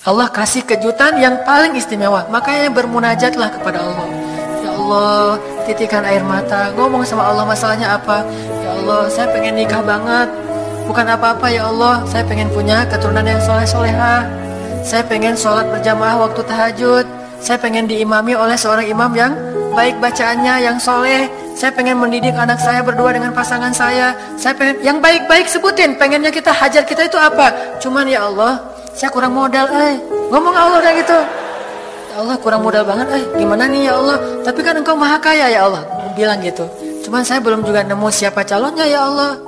Allah kasih kejutan yang paling istimewa. Makanya bermunajatlah kepada Allah. Ya Allah, titikan air mata, ngomong sama Allah masalahnya apa. Ya Allah, saya pengen nikah banget. Bukan apa-apa ya Allah, saya pengen punya keturunan yang soleh-soleha. Saya pengen sholat berjamaah waktu tahajud. Saya pengen diimami oleh seorang imam yang baik bacaannya, yang soleh. Saya pengen mendidik anak saya berdua dengan pasangan saya. Saya pengen yang baik-baik sebutin. Pengennya kita hajar kita itu apa? Cuman ya Allah, saya kurang modal, eh. Ngomong Allah kayak gitu. Ya Allah kurang modal banget, eh. Gimana nih ya Allah? Tapi kan engkau maha kaya ya Allah. Bilang gitu. Cuman saya belum juga nemu siapa calonnya ya Allah.